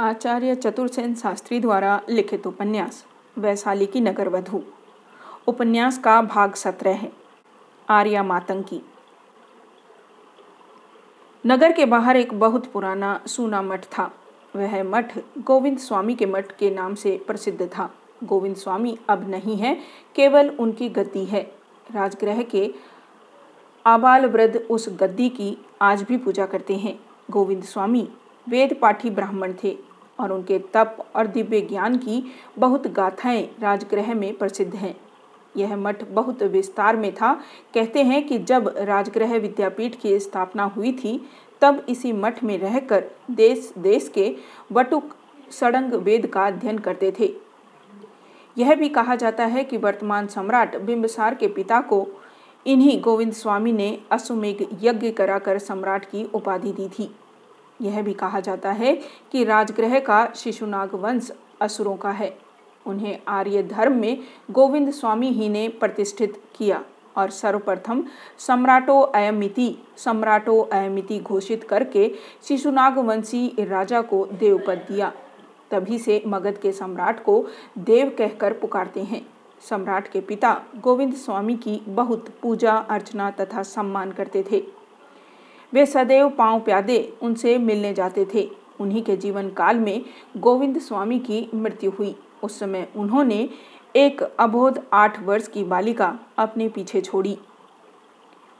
आचार्य चतुर्सेन शास्त्री द्वारा लिखित उपन्यास, वैशाली की नगर वधु उपन्यास का भाग सत्रह है। आर्या मातंकी। नगर के बाहर एक बहुत पुराना सूना मठ था। वह मठ गोविंद स्वामी के मठ के नाम से प्रसिद्ध था। गोविंद स्वामी अब नहीं है, केवल उनकी गद्दी है। राजगृह के आबाल वृद्ध उस गद्दी की आज भी पूजा करते हैं। गोविंद स्वामी वेद पाठी ब्राह्मण थे। और उनके तप और दिव्य ज्ञान की बहुत गाथाएँ राजगृह में प्रसिद्ध हैं। यह मठ बहुत विस्तार में था। कहते हैं कि जब राजगृह विद्यापीठ की स्थापना हुई थी, तब इसी मठ में रहकर देश देश के वटुक सड़ंग वेद का अध्ययन करते थे। यह भी कहा जाता है कि वर्तमान सम्राट बिंबसार के पिता को इन्हीं गोविंद स्वामी ने अश्वमेघ यज्ञ कराकर सम्राट की उपाधि दी थी। यह भी कहा जाता है कि राजगृह का शिशुनाग वंश असुरों का है। उन्हें आर्य धर्म में गोविंद स्वामी ही ने प्रतिष्ठित किया और सर्वप्रथम सम्राटो अयमिति सम्राटो अयमिति घोषित करके शिशुनाग वंशी राजा को देवपद दिया। तभी से मगध के सम्राट को देव कहकर पुकारते हैं। सम्राट के पिता गोविंद स्वामी की बहुत पूजा अर्चना तथा सम्मान करते थे। वे सदैव पाँव प्यादे उनसे मिलने जाते थे। उन्हीं के जीवन काल में गोविंद स्वामी की मृत्यु हुई। उस समय उन्होंने एक अबोध आठ वर्ष की बालिका अपने पीछे छोड़ी।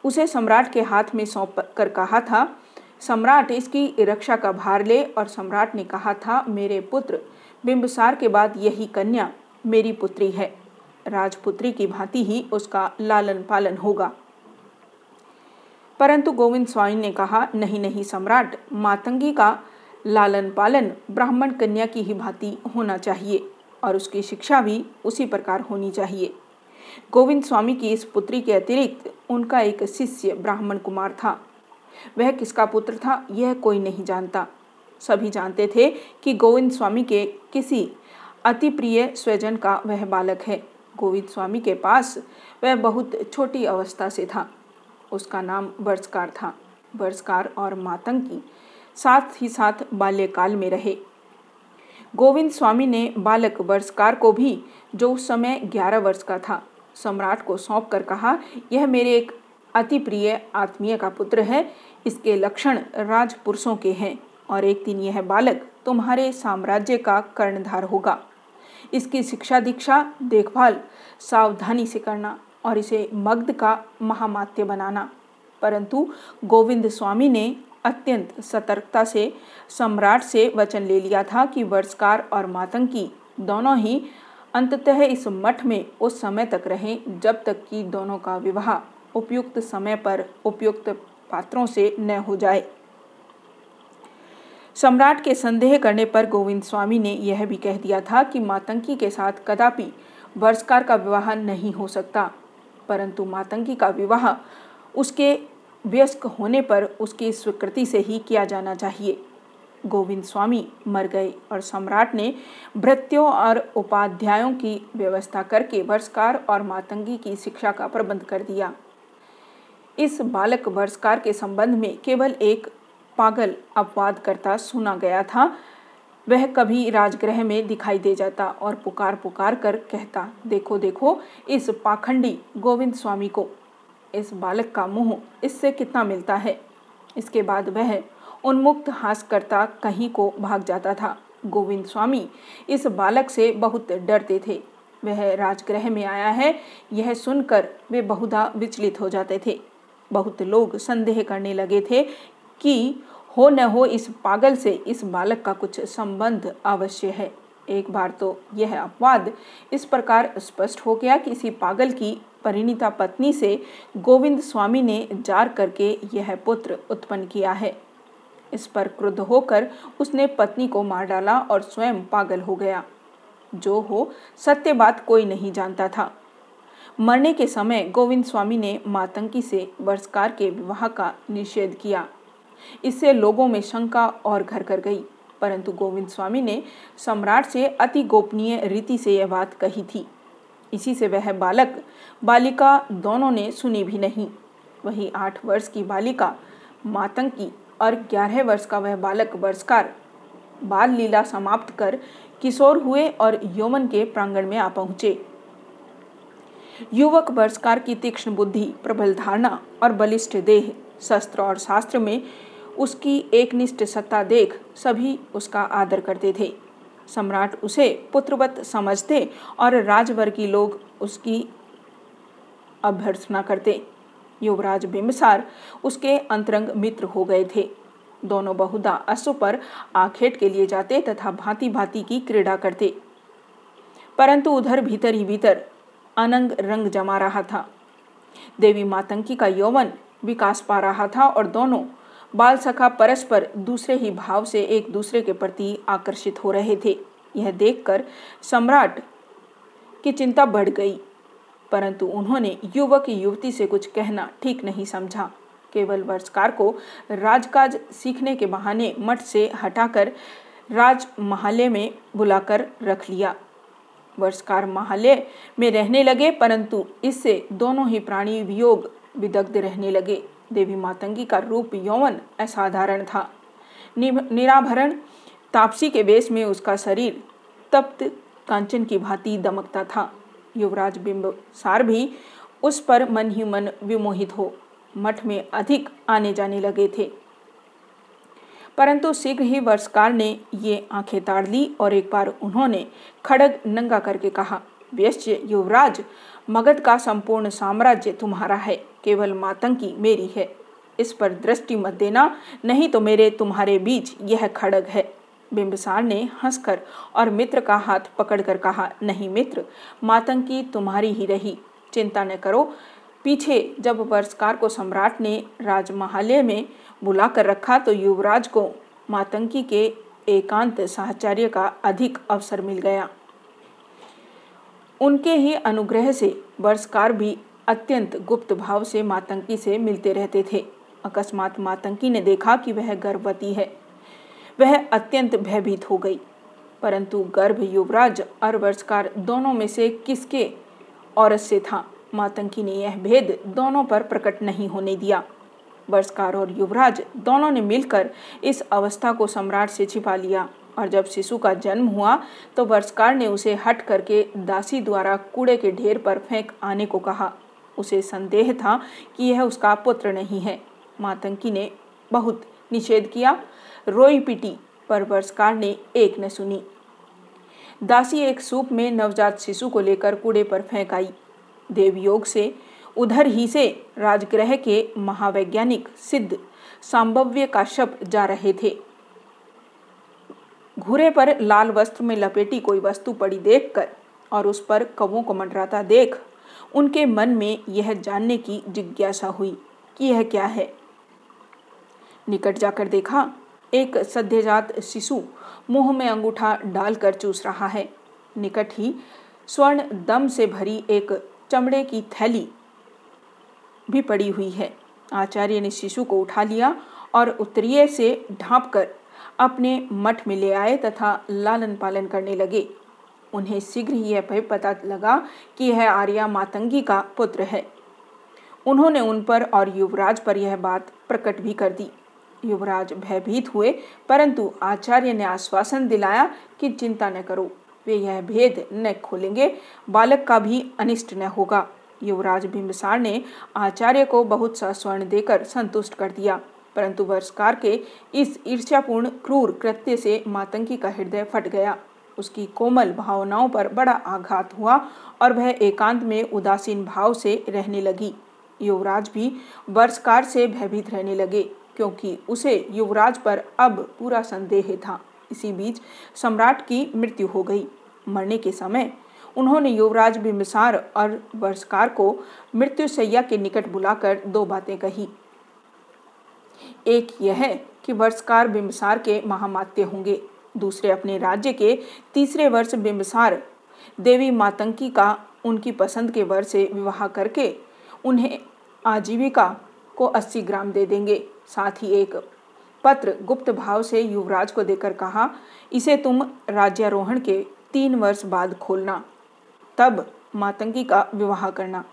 उसे सम्राट के हाथ में सौंप कर कहा था, सम्राट, इसकी रक्षा का भार ले। और सम्राट ने कहा था, मेरे पुत्र, बिंबसार के बाद यही कन्या मेरी पुत्री है। राजपुत्री की भांति ही उसका लालन पालन होगा। परंतु गोविंद स्वामी ने कहा, नहीं नहीं, सम्राट, मातंगी का लालन पालन ब्राह्मण कन्या की ही भांति होना चाहिए और उसकी शिक्षा भी उसी प्रकार होनी चाहिए। गोविंद स्वामी की इस पुत्री के अतिरिक्त उनका एक शिष्य ब्राह्मण कुमार था। वह किसका पुत्र था, यह कोई नहीं जानता। सभी जानते थे कि गोविंद स्वामी के किसी अति प्रिय स्वजन का वह बालक है। गोविंद स्वामी के पास वह बहुत छोटी अवस्था से था। उसका नाम वर्षकार था। वर्षकार और मातंगी साथ ही साथ बाल्यकाल में रहे। गोविंद स्वामी ने बालक वर्षकार को भी, जो उस समय ग्यारह वर्ष का था, सम्राट को सौंप कर कहा, यह मेरे एक अति प्रिय आत्मीय का पुत्र है। इसके लक्षण राजपुरुषों के हैं, और एक दिन यह बालक तुम्हारे साम्राज्य का कर्णधार होगा। इसकी शिक्षा दीक्षा, देखभाल, सावधानी से करना और इसे मग्ध का महामात्य बनाना। परंतु गोविंद स्वामी ने अत्यंत सतर्कता से, सम्राट से वचन ले लिया था कि वर्षकार और मातंकी दोनों ही अंततः इस मठ में उस समय तक रहें, जब तक कि दोनों का विवाह उपयुक्त समय पर उपयुक्त पात्रों से न हो जाए। सम्राट के संदेह करने पर गोविंद स्वामी ने यह भी कह दिया था कि मातंकी के साथ कदापि वर्षकार का विवाह नहीं हो सकता। परंतु मातंगी का विवाह उसके व्यस्क होने पर उसकी स्वीकृति से ही किया जाना चाहिए। गोविंद स्वामी मर गए और सम्राट ने भृत्यों और उपाध्यायों की व्यवस्था करके वर्षकार और मातंगी की शिक्षा का प्रबंध कर दिया। इस बालक वर्षकार के संबंध में केवल एक पागल अपवाद करता सुना गया था। वह कभी राजगृह में दिखाई दे जाता और पुकार पुकार कर कहता, देखो देखो, इस पाखंडी गोविंद स्वामी को। इस बालक का मुँह इससे कितना मिलता है? इसके बाद वह उन्मुक्त हास करता कहीं को भाग जाता था। गोविंद स्वामी इस बालक से बहुत डरते थे। वह राजगृह में आया है, यह सुनकर वे बहुधा विचलित हो जाते थे। बहुत लोग संदेह करने लगे थे कि हो न हो इस पागल से इस बालक का कुछ संबंध अवश्य है। एक बार तो यह अपवाद इस प्रकार स्पष्ट हो गया कि इसी पागल की परिणीता पत्नी से गोविंद स्वामी ने जार करके यह पुत्र उत्पन्न किया है। इस पर क्रुद्ध होकर उसने पत्नी को मार डाला और स्वयं पागल हो गया। जो हो सत्य बात कोई नहीं जानता था। मरने के समय गोविंद स्वामी ने मातंकी से वर्षकार के विवाह का निषेध किया। इससे लोगों में शंका और घर कर गई। परंतु गोविंद स्वामी ने सम्राट से अति गोपनीय रीति से यह बात कही थी। इसी से वह बालक, बालिका दोनों ने सुनी भी नहीं। वही आठ वर्ष की बालिका मातंकी और ग्यारह वर्ष का वह बालक वर्षकार बाल लीला समाप्त कर किशोर हुए और यौवन के प्रांगण में आ पहुँचे। युवक वर्षकार की तीक्ष्ण बुद्धि, प्रबल धारणा और बलिष्ठ देह शस्त्र और शास्त्र में उसकी एकनिष्ठ सत्ता देख सभी उसका आदर करते थे। सम्राट उसे पुत्रवत समझते और राजवर्गी लोग उसकी अभ्यर्थना करते। युवराज बिम्बसार उसके अंतरंग मित्र हो गए थे। दोनों बहुधा अश्व पर आखेट के लिए जाते तथा भांति भांति की क्रीड़ा करते। परंतु उधर भीतर ही भीतर अनंग रंग जमा रहा था। देवी मातंकी का यौवन विकास पा रहा था और दोनों बाल सखा परस्पर दूसरे ही भाव से एक दूसरे के प्रति आकर्षित हो रहे थे। यह देखकर सम्राट की चिंता बढ़ गई, परंतु उन्होंने युवक युवती से कुछ कहना ठीक नहीं समझा। केवल वर्षकार को राजकाज सीखने के बहाने मठ से हटाकर राज महाले में बुलाकर रख लिया। वर्षकार महालय में रहने लगे, परंतु इससे दोनों ही प्राणी वियोग विदग्ध रहने लगे। देवी मातंगी का रूप यौवन असाधारण था। निराभरण, तापसी के वेश में उसका शरीर तप्त, कांचन की भांति दमकता था। युवराज बिंब सार भी उस पर मन ही मन विमोहित हो। मठ में अधिक आने जाने लगे थे। परंतु शीघ्र ही वर्षकार ने ये आँखें ताड़ ली और एक बार उन्होंने खड़ग नंगा करके कहा व्यस्य युवराज, मगध का संपूर्ण साम्राज्य तुम्हारा है। केवल मातंकी मेरी है। इस पर दृष्टि मत देना, नहीं तो मेरे तुम्हारे बीच यह खड़ग है। बिंबसार ने हंसकर और मित्र का हाथ पकड़कर कहा, नहीं मित्र मातंकी तुम्हारी ही रही। चिंता न करो। पीछे जब वर्षकार को सम्राट ने राजमहालय में बुलाकर रखा तो युवराज को मातंकी के एकांत साहचर्य का अधिक अवसर मिल गया। उनके ही अनुग्रह से वर्षकार भी अत्यंत गुप्त भाव से मातंकी से मिलते रहते थे। अकस्मात मातंकी ने देखा कि वह गर्भवती है। वह अत्यंत भयभीत हो गई। परंतु गर्भ युवराज और वर्षकार दोनों में से किसके औरत से था? मातंकी ने यह भेद दोनों पर प्रकट नहीं होने दिया। वर्षकार और युवराज दोनों ने मिलकर इस अवस्था को सम्राट से छिपा लिया और जब शिशु का जन्म हुआ तो वर्षकार ने उसे हट करके दासी द्वारा कूड़े के ढेर पर फेंक आने को कहा। उसे संदेह था कि यह उसका पुत्र नहीं है। मातंकी ने बहुत निषेध किया। रोई पिटी पर वर्षकार ने एक न सुनी। दासी एक सूप में नवजात शिशु को लेकर कूड़े पर फेंक आई देवयोग से उधर ही से राजग्रह के महावैज्ञानिक सिद्ध संभव्य काश्यप जा रहे थे। घूरे पर लाल वस्त्र में लपेटी कोई वस्तु पड़ी देखकर और उस पर कवों को मंडराता देख उनके मन में यह जानने की जिज्ञासा हुई कि यह क्या है। निकट जाकर देखा, एक सद्यजात शिशु मुँह में अंगूठा डालकर चूस रहा है। निकट ही स्वर्ण दम से भरी एक चमड़े की थैली भी पड़ी हुई है। आचार्य ने शिशु को उठा लिया और उत्तरीय से ढांप कर अपने मठ में ले आए तथा लालन पालन करने लगे। उन्हें शीघ्र ही यह भय पता लगा कि यह आर्या मातंगी का पुत्र है। उन्होंने उन पर और युवराज पर यह बात प्रकट भी कर दी। युवराज भयभीत हुए, परंतु आचार्य ने आश्वासन दिलाया कि चिंता न करो, वे यह भेद न खोलेंगे, बालक का भी अनिष्ट न होगा। युवराज बिंबसार ने आचार्य को बहुत सा स्वर्ण देकर संतुष्ट कर दिया, परंतु वर्षकार के इस ईर्ष्यापूर्ण, क्रूर कृत्य से मातंकी का हृदय फट गया। उसकी कोमल भावनाओं पर बड़ा आघात हुआ और वह एकांत में उदासीन भाव से रहने लगी। युवराज भी वर्षकार से भयभीत रहने लगे, क्योंकि उसे युवराज पर अब पूरा संदेह था। इसी बीच सम्राट की मृत्यु हो गई। मरने के समय उन्होंने युवराज बिम्बिसार और वर्षकार को मृत्युशैया के निकट बुलाकर दो बातें कही। एक यह कि वर्षकार बिम्बिसार के महामात्य होंगे दूसरे अपने राज्य के तीसरे वर्ष बिम्बिसार देवी मातंकी का उनकी पसंद के वर से विवाह करके उन्हें आजीविका को अस्सी ग्राम दे देंगे। साथ ही एक पत्र गुप्त भाव से युवराज को देकर कहा, इसे तुम राज्यारोहण के तीन वर्ष बाद खोलना। तब मातंगी का विवाह करना।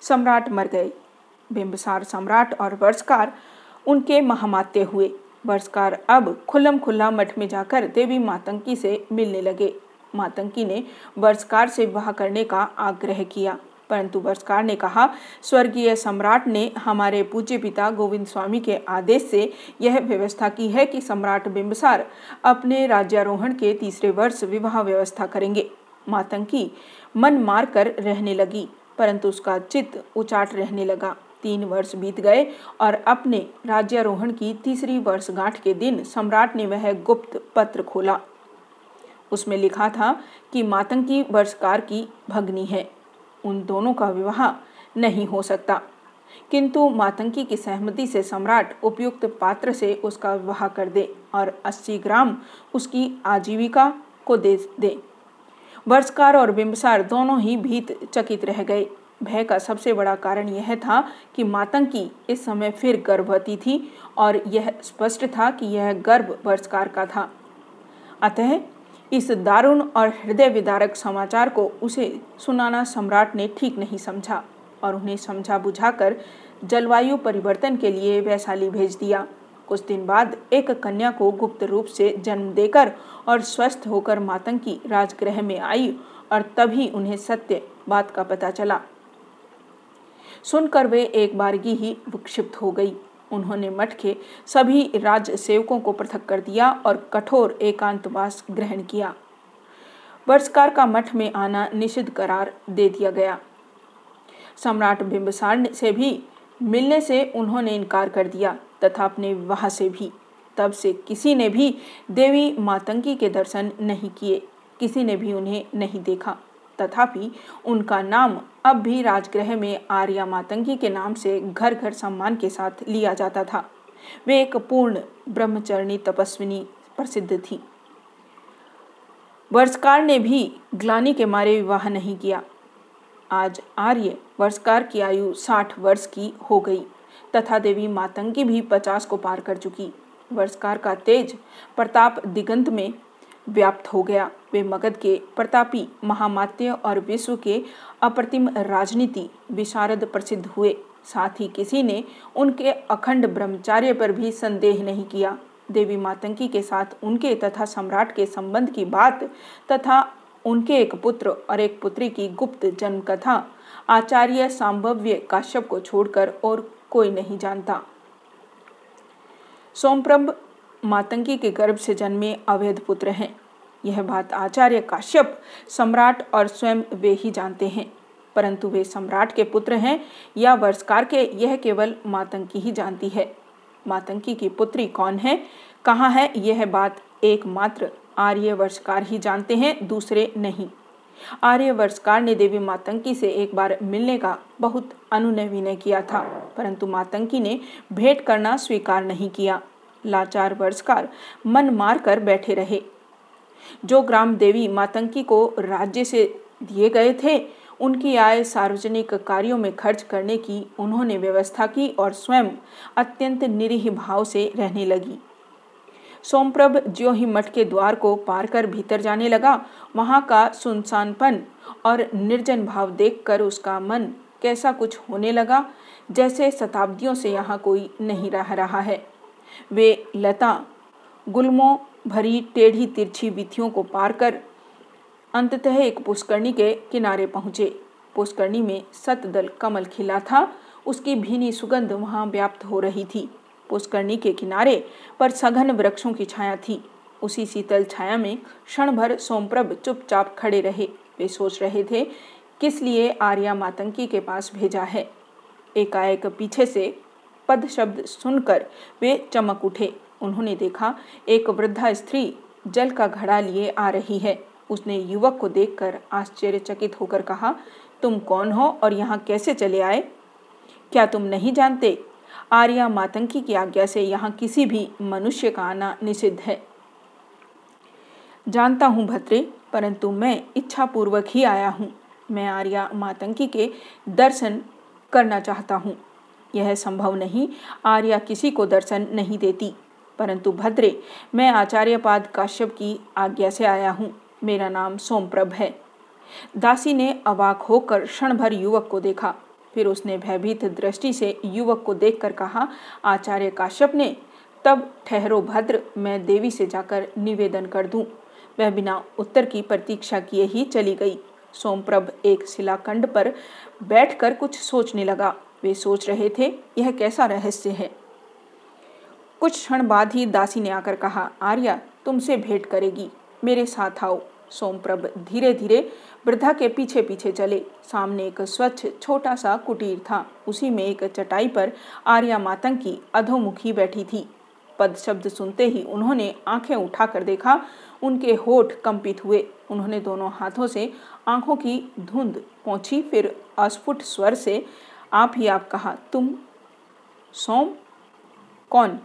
सम्राट मर गए। बिंबसार सम्राट और वर्षकार उनके महामात्य हुए। वर्षकार अब खुल्लम खुल्ला मठ में जाकर देवी मातंकी से मिलने लगे। मातंकी ने वर्षकार से विवाह करने का आग्रह किया, परंतु वर्षकार ने कहा, स्वर्गीय सम्राट ने हमारे पूज्य पिता गोविंद स्वामी के आदेश से यह व्यवस्था की है कि सम्राट बिंबसार अपने राज्यारोहण के तीसरे वर्ष विवाह व्यवस्था करेंगे। मातंकी मन मार कर रहने लगी, परंतु उसका चित्त उचाट रहने लगा। तीन वर्ष बीत गए और अपने राज्यारोहण की तीसरी वर्षगांठ के दिन सम्राट ने वह गुप्त पत्र खोला। उसमें लिखा था कि मातंकी वर्षकार की भगनी है। उन दोनों का विवाह नहीं हो सकता। किंतु मातंकी की सहमति से सम्राट उपयुक्त पात्र से उसका विवाह कर दे और 80 ग्राम उसकी आजीविका को दे दे। वर्षकार और बिंबसार दोनों ही भीत चकित रह गए। भय का सबसे बड़ा कारण यह था कि मातंकी इस समय फिर गर्भवती थी और यह स्पष्ट था कि यह गर्भ वर्षकार का था। अतः इस दारुण और हृदय विदारक समाचार को उसे सुनाना सम्राट ने ठीक नहीं समझा और उन्हें समझा बुझाकर जलवायु परिवर्तन के लिए वैशाली भेज दिया। कुछ दिन बाद एक कन्या को गुप्त रूप से जन्म देकर और स्वस्थ होकर मातंकी राजगृह में आई और तभी उन्हें सत्य बात का पता चला। सुनकर वे एक बारगी ही विक्षिप्त हो गई। उन्होंने मठ के सभी राज सेवकों को पृथक कर दिया और कठोर एकांतवास ग्रहण किया। वर्षकार का मठ में आना निषिद्ध करार दे दिया गया। सम्राट बिंबसार से भी मिलने से उन्होंने इनकार कर दिया तथा अपने विवाह से भी। तब से किसी ने भी देवी मातंगी के दर्शन नहीं किए, किसी ने भी उन्हें नहीं देखा। तथापि उनका नाम अब भी राजगृह में आर्या मातंगी के नाम से घर घर सम्मान के साथ लिया जाता था। वे एक पूर्ण ब्रह्मचरणी तपस्विनी प्रसिद्ध थी। वर्षकार ने भी ग्लानी के मारे विवाह नहीं किया। आज आर्य वर्षकार की आयु साठ वर्ष की हो गई, तथा देवी मातंगी भी पचास को पार कर चुकी। वर्षकार का तेज प्रताप दिगंत में व्याप्त हो गया। वे मगध के प्रतापी महामात्य और विश्व के अप्रतिम राजनीति विशारद प्रसिद्ध हुए। साथ ही किसी ने उनके अखंड ब्रह्मचार्य पर भी संदेह नहीं किया। देवी मातंकी के साथ उनके तथा सम्राट के संबंध की बात तथा उनके एक पुत्र और एक पुत्री की गुप्त जन्म कथा आचार्य सांभव्य काश्यप को छोड़कर और कोई नहीं जानता। सोमप्रभ मातंकी के गर्भ से जन्मे अवैध पुत्र हैं। यह बात आचार्य काश्यप सम्राट और स्वयं वे ही जानते हैं, परंतु वे सम्राट के पुत्र हैं या वर्षकार के, यह केवल मातंकी ही जानती है। मातंकी की पुत्री कौन है? कहाँ है? यह बात एकमात्र आर्य वर्षकार ही जानते हैं, दूसरे नहीं। आर्य वर्षकार ने देवी मातंकी से एक बार मिलने का बहुत अनुनय विनय किया था, परंतु मातंकी ने भेंट करना स्वीकार नहीं किया। लाचार वर्षकार मन मार कर बैठे रहे। जो ग्राम देवी मातंकी को राज्य से दिए गए थे, उनकी आय सार्वजनिक कार्यों में खर्च करने की उन्होंने व्यवस्था की और स्वयं अत्यंत निरीह भाव से रहने लगी। सोमप्रभ ज्यो ही मठ के द्वार को पार कर भीतर जाने लगा, वहाँ का सुनसानपन और निर्जन भाव देखकर उसका मन कैसा कुछ होने लगा, जैसे शताब्दियों से यहाँ कोई नहीं रह रहा है। वे लता, गुलमों भरी टेढ़ी तिरछी विथियों को पार कर अंततः एक पुष्करणी के किनारे पहुँचे। पुष्करणी में सतदल कमल खिला था, उसकी भीनी सुगंध वहाँ व्याप्त हो रही थी। पुष्करणी के किनारे पर सघन वृक्षों की छाया थी। उसी शीतल छाया में क्षण भर सोमप्रभ चुपचाप खड़े रहे। वे सोच रहे थे, किस लिए आर्या मातंकी के पास भेजा है? एकाएक पीछे से पद शब्द सुनकर वे चमक उठे। उन्होंने देखा, एक वृद्धा स्त्री जल का घड़ा लिए आ रही है। उसने युवक को देखकर आश्चर्यचकित होकर कहा, तुम कौन हो और यहाँ कैसे चले आए? क्या तुम नहीं जानते? आर्या मातंकी की आज्ञा से यहाँ किसी भी मनुष्य का आना निषिद्ध है। जानता हूँ भत्रे परंतु मैं इच्छा पूर्वक ही आया हूँ। मैं आर्या मातंकी के दर्शन करना चाहता हूँ। यह संभव नहीं। आर्या किसी को दर्शन नहीं देती। परंतु भद्रे, मैं आचार्यपाद काश्यप की आज्ञा से आया हूँ। मेरा नाम सोमप्रभ है। दासी ने अवाक होकर क्षण भर युवक को देखा। फिर उसने भयभीत दृष्टि से युवक को देखकर कहा, आचार्य काश्यप ने, तब ठहरो भद्र, मैं देवी से जाकर निवेदन कर दूँ वह बिना उत्तर की प्रतीक्षा किए ही चली गई। सोमप्रभ एक शिलाखंड पर बैठकर कुछ सोचने लगा। वे सोच रहे थे, यह कैसा रहस्य है? कुछ क्षण बाद ही दासी ने आकर कहा, आर्या, तुमसे भेंट करेगी। मेरे साथ आओ। सोमप्रभ धीरे धीरे वृद्धा के पीछे पीछे चले। सामने एक स्वच्छ छोटा सा कुटीर था। उसी में एक चटाई पर आर्या मातंकी अधोमुखी बैठी थी। पद शब्द सुनते ही उन्होंने आँखें उठाकर देखा, उनके होठ कंपित हुए। उन्होंने दोनों हाथों से आँखों की धुंध पहुँची, फिर अस्फुट स्वर से आप ही आप कहा, तुम सोम कौन?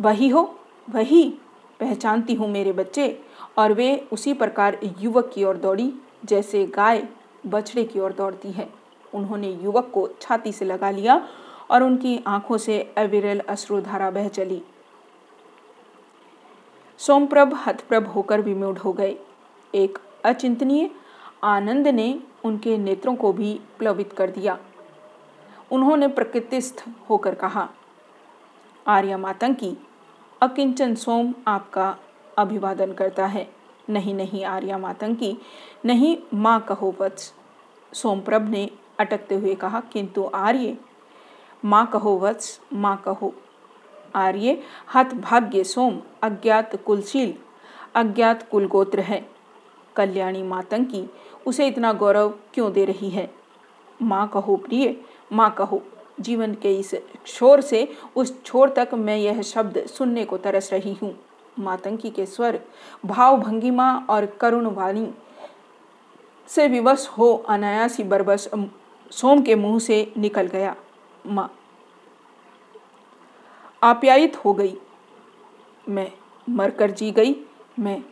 वही हो, वही पहचानती हूँ मेरे बच्चे। और वे उसी प्रकार युवक की ओर दौड़ी, जैसे गाय बछड़े की ओर दौड़ती है। उन्होंने युवक को छाती से लगा लिया और उनकी आँखों से अविरल अश्रुधारा बह चली। सोमप्रभ हतप्रभ होकर विमूढ़ हो गए। एक अचिंतनीय आनंद ने उनके नेत्रों को भी प्लवित कर दिया। उन्होंने प्रकृतिस्थ होकर कहा, आर्य मातंकी अकिंचन सोम आपका अभिवादन करता है। नहीं नहीं, आर्या मातंकी नहीं, माँ कहो वत्स। सोमप्रभ ने अटकते हुए कहा, किंतु आर्य, माँ कहो वत्स, माँ कहो आर्य, हत भाग्य सोम, अज्ञात कुलशील, अज्ञात कुलगोत्र है। कल्याणी मातंकी उसे इतना गौरव क्यों दे रही है? माँ कहो प्रिय माँ कहो, जीवन के इस छोर से, उस छोर तक मैं यह शब्द सुनने को तरस रही हूँ। मातंकी के स्वर, भाव भंगिमा और करुण वाणी से विवश हो अनायासी बरबस सोम के मुँह से निकल गया। माँ, आप्यायित हो गई। मैं मरकर जी गई। मैं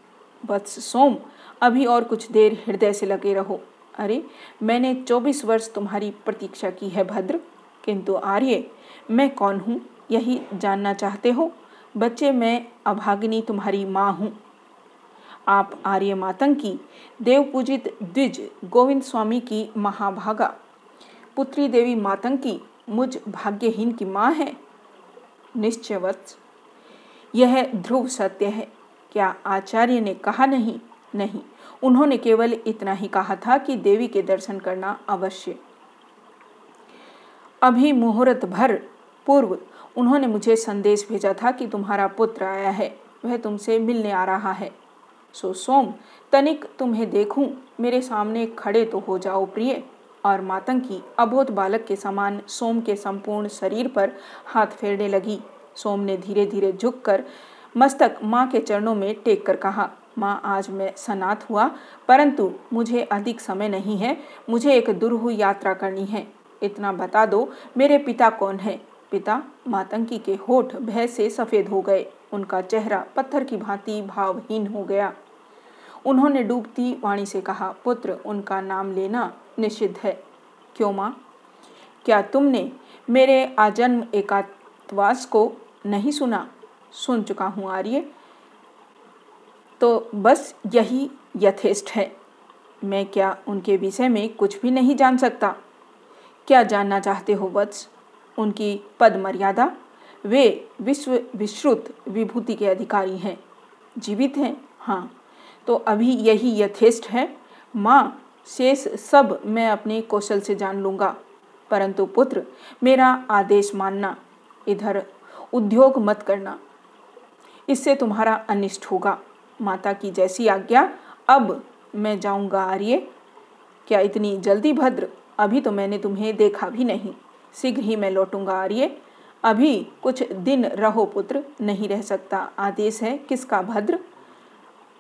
वत्स सोम, अभी और कुछ देर हृदय से लगे रहो। अरे, मैंने चौबीस वर्ष तुम्हारी प्रतीक्षा की है, भद्र। किंतु आर्य, मैं कौन हूँ? यही जानना चाहते हो? बच्चे, मैं अभागिनी तुम्हारी माँ हूँ। आप आर्य मातंकी देव पूजित द्विज गोविंद स्वामी की महाभागा। पुत्री देवी मातंकी मुझ भाग्यहीन की माँ है। निश्चयवत यह ध्रुव सत्य है। क्या आचार्य ने कहा नहीं? नहीं। उन्होंने केवल इतना ही कहा था कि देवी के दर्शन करना अवश्य। अभी मुहूर्त भर पूर्व उन्होंने मुझे संदेश भेजा था कि तुम्हारा पुत्र आया है, वह तुमसे मिलने आ रहा है। सो सोम, तनिक तुम्हें देखूँ, मेरे सामने खड़े तो हो जाओ प्रिय। और मातंकी अबोध बालक के समान सोम के संपूर्ण शरीर पर हाथ फेरने लगी। सोम ने धीरे धीरे झुककर मस्तक माँ के चरणों में टेक कर कहा माँ आज मैं सनात हुआ, परंतु मुझे अधिक समय नहीं है, मुझे एक दुरहु यात्रा करनी है। इतना बता दो, मेरे पिता कौन है? पिता मातंकी के होठ भय से सफ़ेद हो गए। उनका चेहरा पत्थर की भांति भावहीन हो गया। उन्होंने डूबती वाणी से कहा, पुत्र, उनका नाम लेना निषिद्ध है। क्यों माँ? क्या तुमने मेरे आजन्म एकांतवास को नहीं सुना? सुन चुका हूँ आर्य। तो बस यही यथेष्ट है। मैं क्या उनके विषय में कुछ भी नहीं जान सकता? क्या जानना चाहते हो वत्स? उनकी पद मर्यादा वे विश्व विश्रुत विभूति के अधिकारी हैं। जीवित हैं? हाँ। तो अभी यही यथेष्ट है? माँ, शेष सब मैं अपने कौशल से जान लूँगा। परंतु पुत्र, मेरा आदेश मानना, इधर उद्योग मत करना। इससे तुम्हारा अनिष्ट होगा। माता की जैसी आज्ञा। अब मैं जाऊँगा आर्य। क्या इतनी जल्दी भद्र? अभी तो मैंने तुम्हें देखा भी नहीं। शीघ्र ही मैं लौटूँगा आर्य। अभी कुछ दिन रहो पुत्र, नहीं रह सकता। आदेश है किसका भद्र?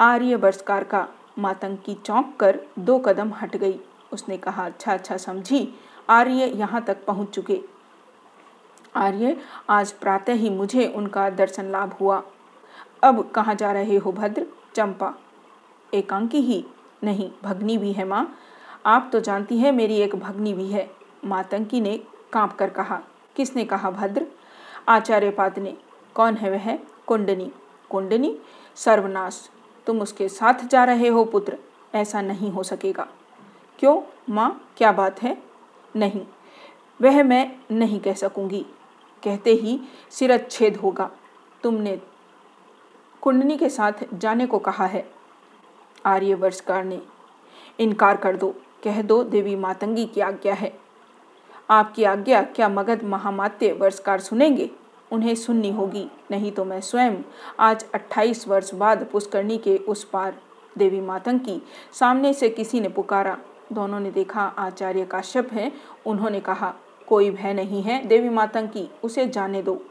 आर्य बरसकार का मातंकी चौंक कर दो कदम हट गई। उसने कहा अच्छा अच्छा समझी। आर्य यहाँ तक पहुँच चुके। आर्य, आज प्रातः ही मुझे उनका दर्शन लाभ हुआ। अब कहाँ जा रहे हो भद्र? चंपा। एकांकी ही। नहीं, भगनी भी है माँ। आप तो जानती हैं मेरी एक भगनी भी है। मातंकी ने काँप कर कहा। किसने कहा भद्र? आचार्य पाद ने कौन है वह? कुंडनी। कुंडनी? सर्वनाश। तुम उसके साथ जा रहे हो पुत्र। ऐसा नहीं हो सकेगा। क्यों? माँ, क्या बात है? नहीं। वह मैं नहीं कह सकूँगी। कहते ही सिरच्छेद होगा। तुमने कुंडनी के साथ जाने को कहा है। आर्य वर्षकार ने, इनकार कर दो, कह दो देवी मातंगी की आज्ञा है। आपकी आज्ञा क्या मगध महामात्य वर्षकार सुनेंगे? उन्हें सुननी होगी, नहीं तो मैं स्वयं आज 28 वर्ष बाद पुष्करणी के उस पार देवी मातंगी सामने से किसी ने पुकारा। दोनों ने देखा, आचार्य काश्यप है। उन्होंने कहा, कोई भय नहीं है देवी मातंगी, उसे जाने दो।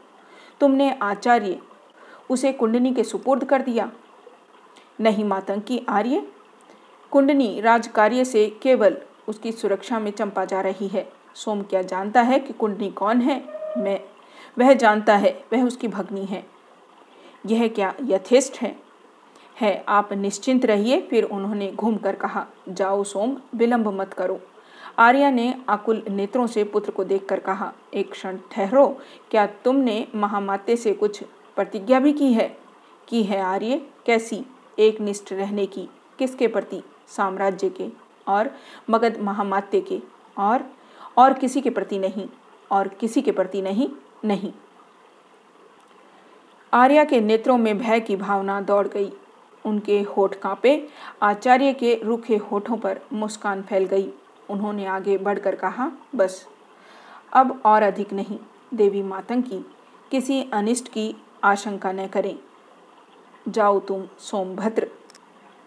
तुमने आचार्य उसे कुंडनी के सुपुर्द कर दिया। नहीं मातंकी आर्य, कुंडनी राजकार्य से केवल उसकी सुरक्षा में चंपा जा रही है। सोम क्या जानता है कि कुंडनी कौन है। मैं, वह जानता है, वह उसकी भगनी है। यह क्या यथेष्ट है? है, आप निश्चिंत रहिए, फिर उन्होंने घूमकर कहा, जाओ सोम, विलंब मत करो। आर्या ने आकुल नेत्रों से पुत्र को देखकर कहा, एक क्षण ठहरो, क्या तुमने महामाते से कुछ प्रतिज्ञा भी की है की है आर्य कैसी एक निष्ठ रहने की, किसके प्रति, साम्राज्य के और मगध महामात्य के और और किसी के प्रति नहीं, और किसी के प्रति नहीं नहीं। आर्या के नेत्रों में भय की भावना दौड़ गई। उनके होठ कांपे, आचार्य के रूखे होठों पर मुस्कान फैल गई। उन्होंने आगे बढ़कर कहा, बस, अब और अधिक नहीं, देवी मातंग मातंगी किसी अनिष्ट की आशंका न करें। जाओ तुम सोमभद्र।